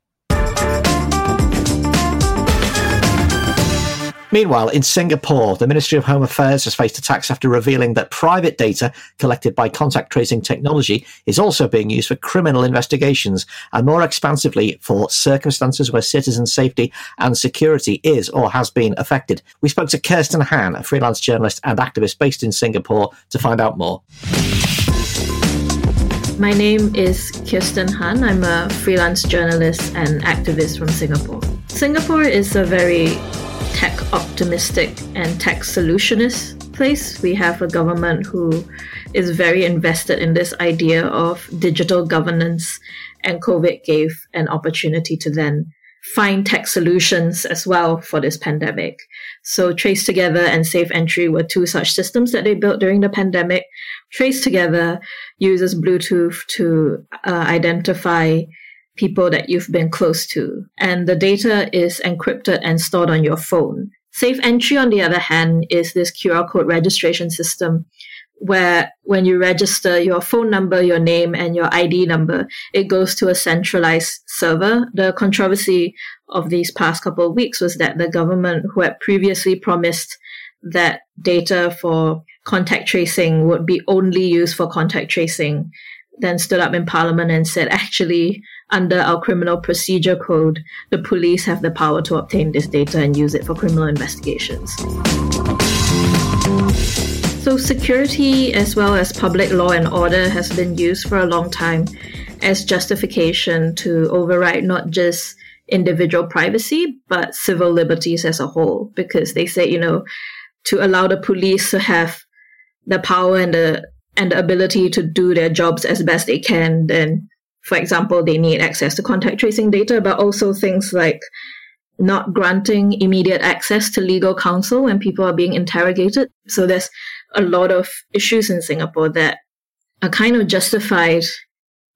Meanwhile, in Singapore, the Ministry of Home Affairs has faced attacks after revealing that private data collected by contact tracing technology is also being used for criminal investigations and more expansively for circumstances where citizen safety and security is or has been affected. We spoke to Kirsten Han, a freelance journalist and activist based in Singapore, to find out more. My name is Kirsten Han. I'm a freelance journalist and activist from Singapore. Singapore is a very tech optimistic and tech solutionist place. We have a government who is very invested in this idea of digital governance, and COVID gave an opportunity to then find tech solutions as well for this pandemic. So Trace Together and Safe Entry were two such systems that they built during the pandemic. Trace Together uses Bluetooth to uh, identify people that you've been close to. And the data is encrypted and stored on your phone. Safe Entry, on the other hand, is this QR code registration system where when you register your phone number, your name, and your ID number, it goes to a centralized server. The controversy of these past couple of weeks was that the government, who had previously promised that data for contact tracing would be only used for contact tracing, then stood up in parliament and said, actually, under our criminal procedure code, the police have the power to obtain this data and use it for criminal investigations. So, security as well as public law and order has been used for a long time as justification to override not just individual privacy, but civil liberties as a whole, because they say, you know, to allow the police to have the power and the and the ability to do their jobs as best they can, then for example, they need access to contact tracing data, but also things like not granting immediate access to legal counsel when people are being interrogated. So there's a lot of issues in Singapore that are kind of justified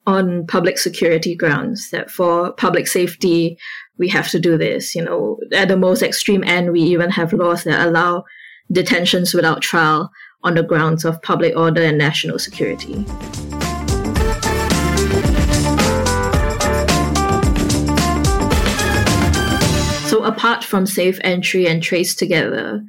on public security grounds that for public safety, we have to do this. You know, at the most extreme end, we even have laws that allow detentions without trial on the grounds of public order and national security. So apart from safe entry and trace together,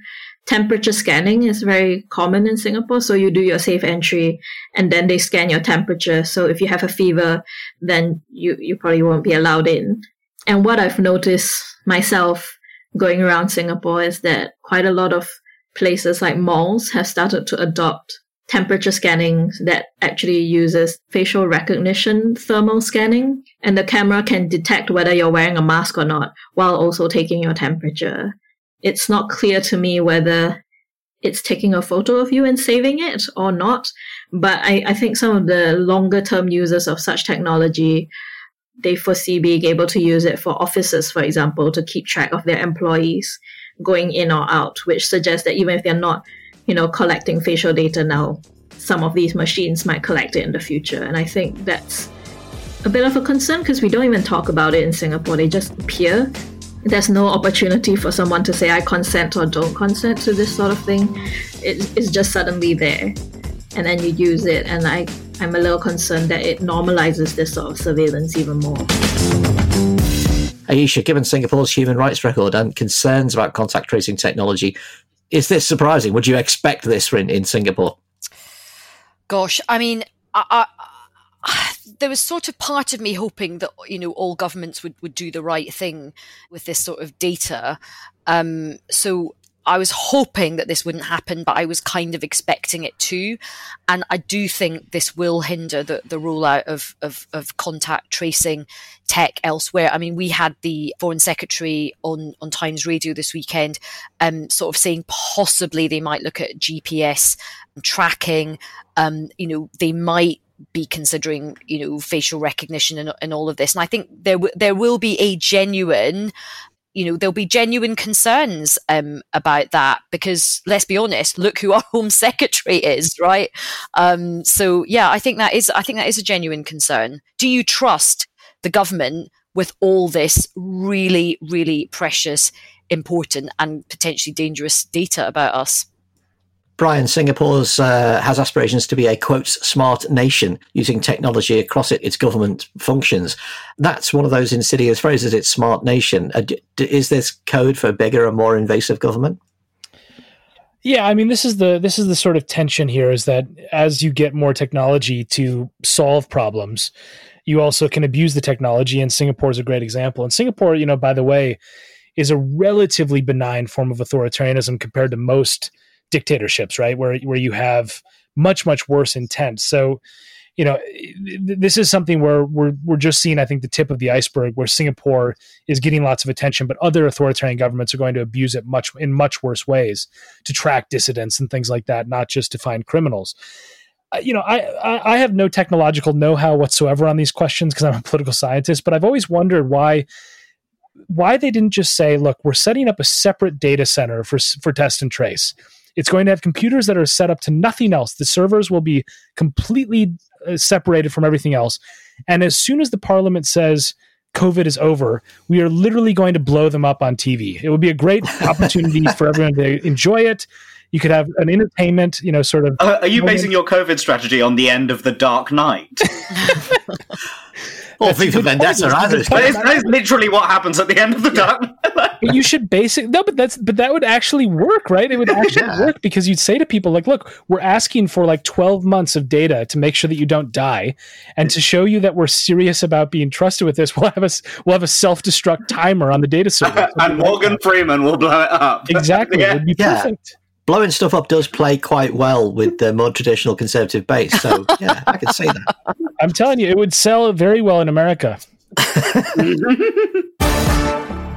temperature scanning is very common in Singapore. So you do your safe entry and then they scan your temperature. So if you have a fever, then you, you probably won't be allowed in. And what I've noticed myself going around Singapore is that quite a lot of places like malls have started to adopt temperature scanning that actually uses facial recognition thermal scanning. And the camera can detect whether you're wearing a mask or not while also taking your temperature. It's not clear to me whether it's taking a photo of you and saving it or not. But I, I think some of the longer term users of such technology, they foresee being able to use it for offices, for example, to keep track of their employees going in or out, which suggests that even if they're not you know, collecting facial data now, some of these machines might collect it in the future. And I think that's a bit of a concern because we don't even talk about it in Singapore. They just appear. There's no opportunity for someone to say, I consent or don't consent to this sort of thing. It, it's just suddenly there. And then you use it. And I, I'm a little concerned that it normalizes this sort of surveillance even more. Ayesha, given Singapore's human rights record and concerns about contact tracing technology, is this surprising? Would you expect this in, in Singapore? Gosh, I mean, I, I, there was sort of part of me hoping that you know all governments would, would do the right thing with this sort of data. Um, so I was hoping that this wouldn't happen, but I was kind of expecting it to. And I do think this will hinder the, the rollout of, of, of contact tracing tech elsewhere. I mean, we had the Foreign Secretary on, on Times Radio this weekend, um, sort of saying possibly they might look at GPS tracking. Um, you know, they might be considering, you know, facial recognition and, and all of this. And I think there w- there will be a genuine you know there'll be genuine concerns um, about that because let's be honest look who our home secretary is right? Um, so yeah i think that is i think that is a genuine concern. Do you trust the government with all this really really precious important and potentially dangerous data about us Brian, Singapore's uh, has aspirations to be a quote smart nation using technology across it, its government functions. That's one of those insidious phrases. It's smart nation. Uh, is this code for bigger and more invasive government? Yeah, I mean this is the this is the sort of tension here is that as you get more technology to solve problems, you also can abuse the technology and Singapore is a great example. And Singapore, you know, by the way, is a relatively benign form of authoritarianism compared to most dictatorships, right? Where where you have much much worse intent. So, you know, this is something where we're we're just seeing, I think, the tip of the iceberg, where Singapore is getting lots of attention, but other authoritarian governments are going to abuse it much in much worse ways to track dissidents and things like that, not just to find criminals. You know, I I have no technological know-how whatsoever on these questions because I'm a political scientist, but I've always wondered why why they didn't just say, look, we're setting up a separate data center for for test and trace it's going to have computers that are set up to nothing else. The servers will be completely uh, separated from everything else. And as soon as the parliament says COVID is over, we are literally going to blow them up on TV. It would be a great opportunity for everyone to enjoy it. You could have an entertainment, you know, sort of. Uh, are you moment. basing your COVID strategy on the end of the Dark Knight? Or V for Vendetta either. That is literally what happens at the end of the Dark you should basic no, but that's but that would actually work, right? It would actually yeah. work because you'd say to people like, "Look, we're asking for like 12 months of data to make sure that you don't die, and to show you that we're serious about being trusted with this, we'll have a we'll have a self destruct timer on the data server, and Morgan Freeman will blow it up. Exactly, yeah. it would be perfect blowing stuff up does play quite well with the more traditional conservative base. So yeah, I can see that. I'm telling you, it would sell very well in America.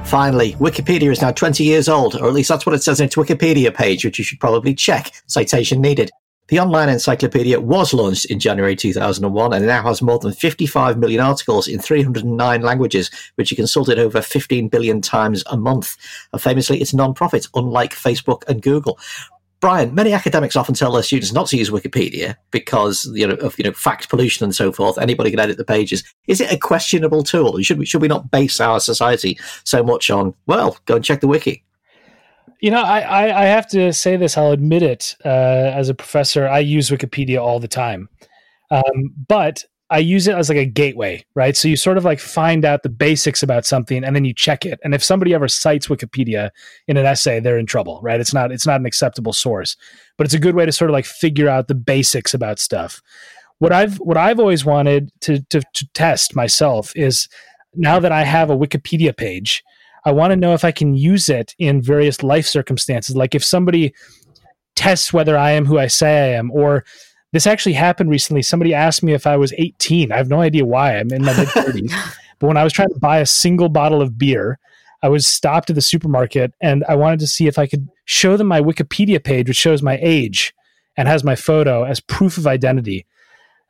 Finally, Wikipedia is now 20 years old, or at least that's what it says in its Wikipedia page, which you should probably check. Citation needed. The online encyclopedia was launched in January 2001 and now has more than 55 million articles in 309 languages, which are consulted over 15 billion times a month. And famously, it's non-profit, unlike Facebook and Google. Brian, many academics often tell their students not to use Wikipedia because you know of you know fact pollution and so forth. Anybody can edit the pages. Is it a questionable tool? Should we should we not base our society so much on well, go and check the wiki? You know, I, I, I have to say this. I'll admit it. Uh, as a professor, I use Wikipedia all the time, um, but I use it as like a gateway, right? So you sort of like find out the basics about something and then you check it. And if somebody ever cites Wikipedia in an essay, they're in trouble, right? It's not it's not an acceptable source. But it's a good way to sort of like figure out the basics about stuff. What I've what I've always wanted to to, to test myself is now that I have a Wikipedia page, I want to know if I can use it in various life circumstances. Like if somebody tests whether I am who I say I am, or this actually happened recently. Somebody asked me if I was 18. I have no idea why. I'm in my mid 30s. but when I was trying to buy a single bottle of beer, I was stopped at the supermarket and I wanted to see if I could show them my Wikipedia page, which shows my age and has my photo as proof of identity.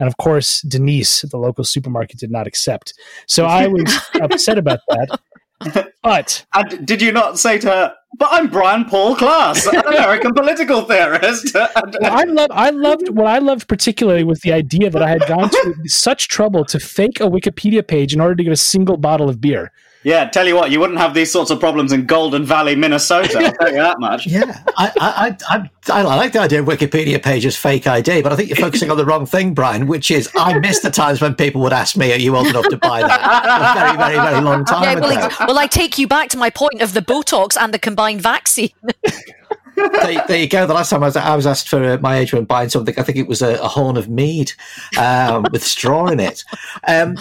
And of course, Denise at the local supermarket did not accept. So I was upset about that. But and did you not say to her, "But I'm Brian Paul Klaas, an American political theorist"? well, I love, I loved what I loved particularly was the idea that I had gone to such trouble to fake a Wikipedia page in order to get a single bottle of beer. Yeah, tell you what, you wouldn't have these sorts of problems in Golden Valley, Minnesota. I'll tell you that much. Yeah, I, I, I, I, like the idea of Wikipedia pages fake ID, but I think you're focusing on the wrong thing, Brian. Which is, I miss the times when people would ask me, "Are you old enough to buy that?" A very, very, very long time Yeah, ago. well, I, well, I take you back to my point of the Botox and the combined vaccine. there, there you go. The last time I was, I was asked for uh, my age when buying something, I think it was a, a horn of mead um, with straw in it. Um,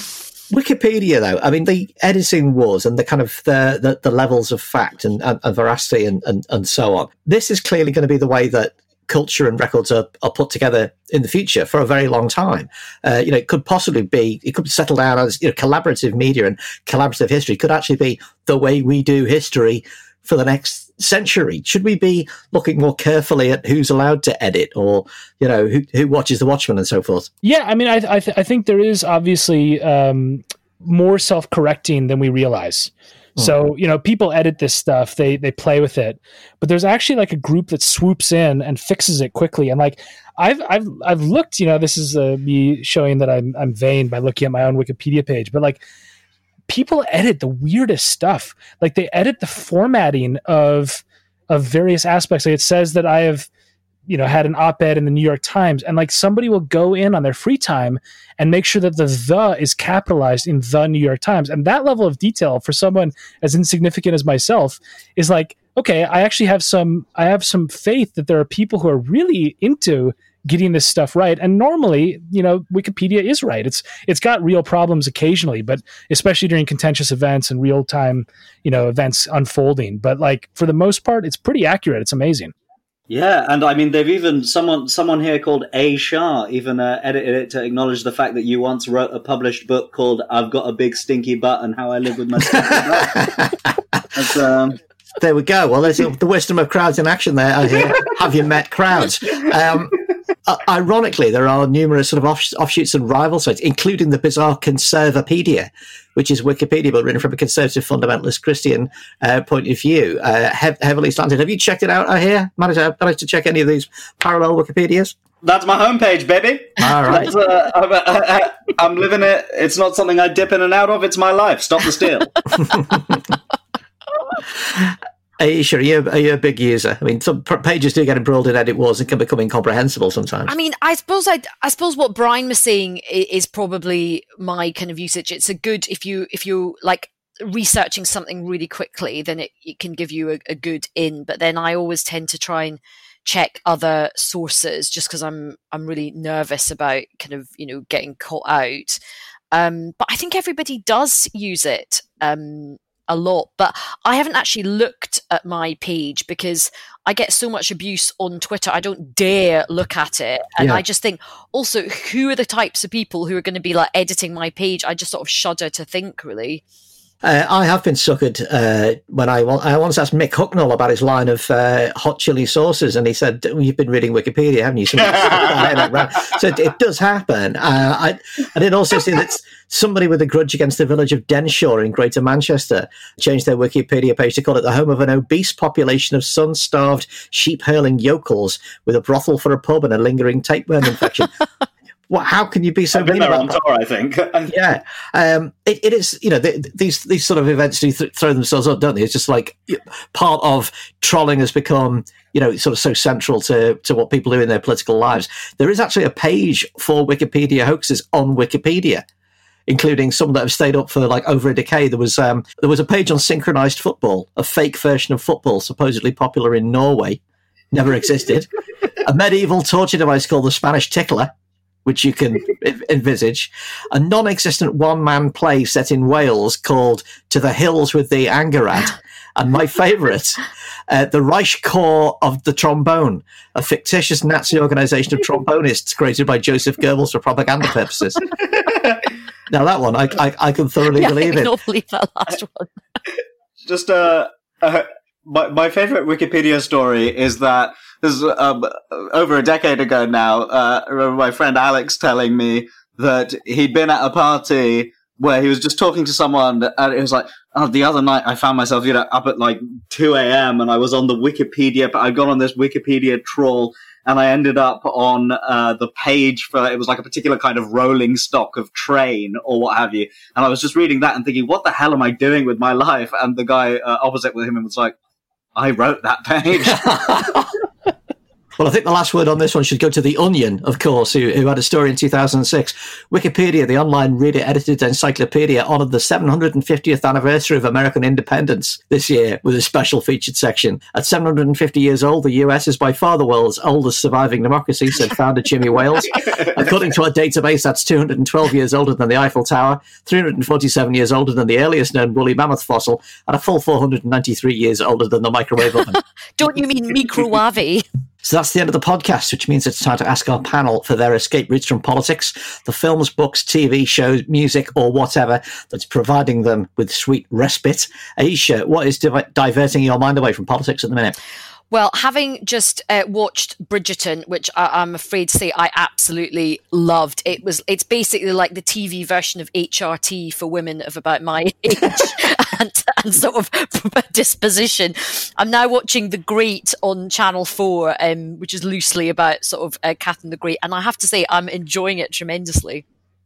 Wikipedia, though, I mean, the editing wars and the kind of the the, the levels of fact and, and, and veracity and, and, and so on. This is clearly going to be the way that culture and records are, are put together in the future for a very long time. Uh, you know, it could possibly be, it could settle down as, you know, collaborative media and collaborative history could actually be the way we do history for the next century. Should we be looking more carefully at who's allowed to edit or, you know, who, who watches the Watchmen and so forth? Yeah, I mean, I I, th- I think there is obviously um, more self correcting than we realize. So you know, people edit this stuff, they they play with it, but there's actually like a group that swoops in and fixes it quickly. And like I've I've I've looked, you know, this is uh, me showing that I'm I'm vain by looking at my own Wikipedia page, but like people edit the weirdest stuff. Like they edit the formatting of of various aspects. Like it says that I have you know had an op-ed in the New York Times and like somebody will go in on their free time and make sure that the the is capitalized in the New York Times and that level of detail for someone as insignificant as myself is like okay I actually have some I have some faith that there are people who are really into getting this stuff right and normally you know wikipedia is right it's it's got real problems occasionally but especially during contentious events and real time you know events unfolding but like for the most part it's pretty accurate it's amazing Yeah, and I mean, they've even someone someone here called A Shah even uh, edited it to acknowledge the fact that you once wrote a published book called "I've Got a Big Stinky Butt and How I Live with My Stinky Butt." That's, um, There we go. Well, there's the wisdom of crowds in action there. I hear. Have you met crowds? Um, uh, ironically, there are numerous sort of off- offshoots and rival sites, including the bizarre Conservapedia, which is Wikipedia, but written from a conservative fundamentalist Christian uh, point of view, uh, hev- heavily slanted. Have you checked it out? I hear. Managed to, managed to check any of these parallel Wikipedias? that's my homepage, baby. All right. Uh, I'm, uh, I'm living it. It's not something I dip in and out of. It's my life. Stop the steal. Sure? Are you, are you a big user? I mean, some pages do get embroiled in edit wars and can become incomprehensible sometimes. I mean, I suppose I, I suppose what Brian was saying is, is probably my kind of usage. It's a good if you if you like researching something really quickly, then it, it can give you a, a good in. But then I always tend to try and check other sources just because I'm I'm really nervous about kind of you know getting caught out. Um, but I think everybody does use it. Um, a lot, but I haven't actually looked at my page because I get so much abuse on Twitter. I don't dare look at it. And Yeah. I just think also, who are the types of people who are going to be like editing my page? I just sort of shudder to think, really. Uh, I have been suckered uh, when I, I once asked Mick Hucknall about his line of uh, hot chili sauces, and he said, "You've been reading Wikipedia, haven't you?" so it, does happen. Uh, I, I did also see that somebody with a grudge against the village of Denshaw in Greater Manchester changed their Wikipedia page to call it the home of an obese population of sun-starved, sheep-hurling yokels with a brothel for a pub and a lingering tapeworm infection. Well, how can you be so I've been there on tour? I think. yeah, um, it, it is. You know, the, these these sort of events do th- throw themselves up, don't they? It's just like part of trolling has become, you know, sort of so central to to what people do in their political lives. There is actually a page for Wikipedia hoaxes on Wikipedia, including some that have stayed up for like over a decade. There was um, there was a page on synchronized football, a fake version of football supposedly popular in Norway, never existed. a medieval torture device called the Spanish Tickler which you can envisage, a non existent one man play set in Wales called To the Hills with the Angerat. And my favourite, uh, the Reich Corps of the Trombone, a fictitious Nazi organisation of trombonists created by Joseph Goebbels for propaganda purposes. now that one, I, I, I can thoroughly yeah, believe I it. I believe that last one. Just uh, uh, my my favourite Wikipedia story is that this is um, over a decade ago now. Uh, I remember my friend Alex telling me that he'd been at a party where he was just talking to someone, and it was like, oh, the other night I found myself, you know, up at like 2 a.m. and I was on the Wikipedia, but I got on this Wikipedia trawl and I ended up on uh, the page for it was like a particular kind of rolling stock of train or what have you. And I was just reading that and thinking, what the hell am I doing with my life? And the guy uh, opposite with him was like, I wrote that page. Well, I think the last word on this one should go to The Onion, of course, who, who had a story in 2006. Wikipedia, the online reader edited encyclopedia, honored the 750th anniversary of American independence this year with a special featured section. At 750 years old, the US is by far the world's oldest surviving democracy, said founder Jimmy Wales. According to our database, that's 212 years older than the Eiffel Tower, 347 years older than the earliest known woolly mammoth fossil, and a full 493 years older than the microwave oven. Don't you mean microwave? So that's the end of the podcast, which means it's time to ask our panel for their escape routes from politics, the films, books, TV shows, music, or whatever that's providing them with sweet respite. Ayesha, what is div- diverting your mind away from politics at the minute? Well, having just uh, watched Bridgerton, which I, am afraid to say I absolutely loved, it was it's basically like the TV version of HRT for women of about my age and, and, sort of disposition. I'm now watching The Great on Channel Four, um, which is loosely about sort of uh, Catherine the Great, and I have to say I'm enjoying it tremendously.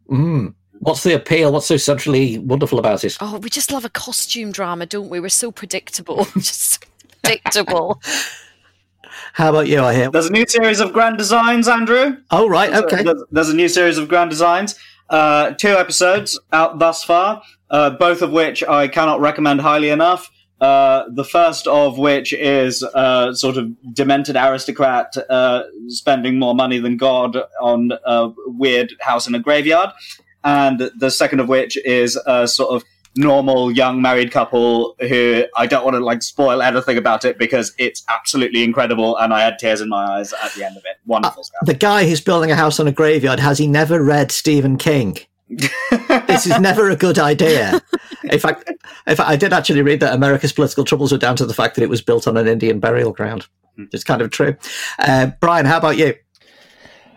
Mm. What's the appeal? What's so centrally wonderful about it? Oh, we just love a costume drama, don't we? We're so predictable. just predictable. How about you? I hear there's a new series of Grand Designs, Andrew. Oh right, okay. There's a, there's a new series of Grand Designs. Uh, two episodes out thus far, uh, both of which I cannot recommend highly enough. Uh, the first of which is uh, sort of demented aristocrat uh, spending more money than God on a weird house in a graveyard, and the second of which is a sort of normal young married couple who I don't want to like spoil anything about it because it's absolutely incredible and I had tears in my eyes at the end of it. Wonderful uh, stuff. The guy who's building a house on a graveyard has he never read Stephen King? this is never a good idea. In fact, in fact, I did actually read that America's political troubles were down to the fact that it was built on an Indian burial ground. Hmm. It's kind of true. Uh, Brian, how about you?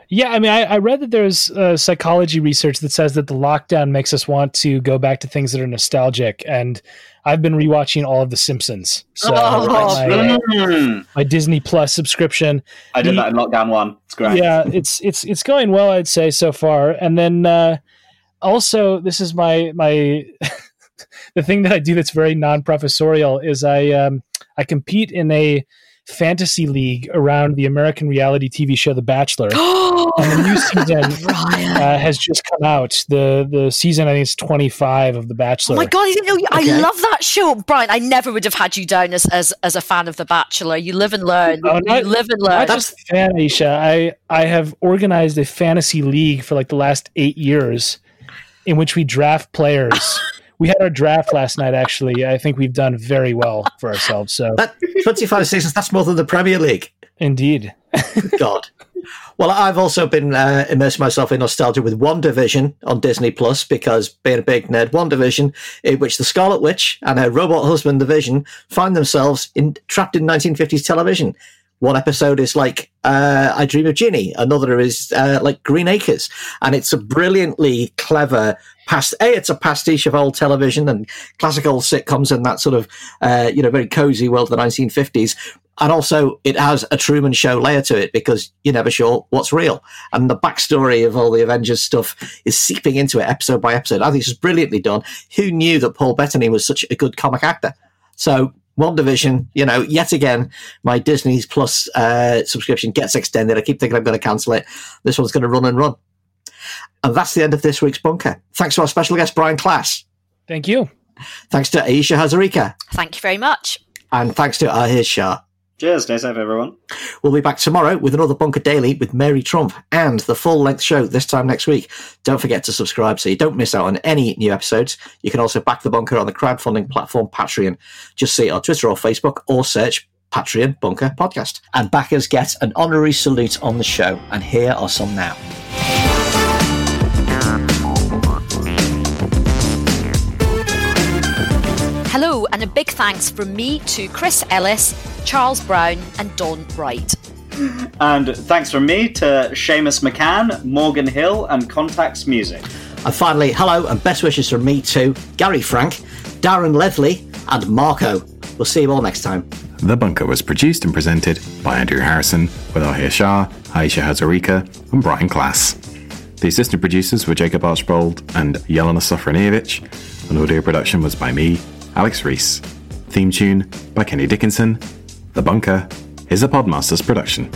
Yeah, I mean, I, I read that there's uh, psychology research that says that the lockdown makes us want to go back to things that are nostalgic, and I've been rewatching all of The Simpsons. So oh, my, mm. my, Disney Plus subscription. I did the, that in lockdown one. It's great. Yeah, it's it's it's going well, I'd say so far. And then uh, also, this is my my the thing that I do that's very non-professorial is I um, I compete in a fantasy league around the American reality TV show The Bachelor. and the new season uh, has just come out. The the season I think is twenty five of The Bachelor. Oh my god! I okay. love that show, Brian. I never would have had you down as as, as a fan of The Bachelor. You live and learn. Oh, not, you live and learn. Not just fan, Ayesha. I I have organized a fantasy league for like the last eight years, in which we draft players. we had our draft last night. Actually, I think we've done very well for ourselves. So that twenty-five seasons—that's more than the Premier League. Indeed. God. Well, I've also been uh, immersing myself in nostalgia with WandaVision on Disney Plus because being a big nerd, WandaVision, in which the Scarlet Witch and her robot husband, the Vision, find themselves in, trapped in 1950s television. One episode is like uh, I Dream of Jeannie, another is uh, like Green Acres, and it's a brilliantly clever past. A, it's a pastiche of old television and classical sitcoms and that sort of uh, you know very cozy world of the 1950s. And also, it has a Truman Show layer to it because you're never sure what's real. And the backstory of all the Avengers stuff is seeping into it episode by episode. I think it's brilliantly done. Who knew that Paul Bettany was such a good comic actor? So WandaVision, you know, yet again, my Disney's Plus uh, subscription gets extended. I keep thinking I'm going to cancel it. This one's going to run and run. And that's the end of this week's bunker. Thanks to our special guest, Brian Klaas. Thank you. Thanks to Ayesha Hazarika. Thank you very much. And thanks to Ahir Shah. Cheers, stay safe, everyone. We'll be back tomorrow with another Bunker Daily with Mary Trump and the full length show this time next week. Don't forget to subscribe so you don't miss out on any new episodes. You can also back the bunker on the crowdfunding platform Patreon. Just see it on Twitter or Facebook or search Patreon Bunker Podcast. And backers get an honorary salute on the show. And here are some now. Big thanks from me to Chris Ellis, Charles Brown, and Don Wright. And thanks from me to Seamus McCann, Morgan Hill, and Contacts Music. And finally, hello and best wishes from me to Gary Frank, Darren Leslie, and Marco. We'll see you all next time. The Bunker was produced and presented by Andrew Harrison with Ahir Shah, Ayesha Hazarika, and Brian Klaas. The assistant producers were Jacob Archbold and Jelena Sofronijevic, and audio production was by me, Alex Rees. Theme tune by Kenny Dickinson. The Bunker is a Podmasters production.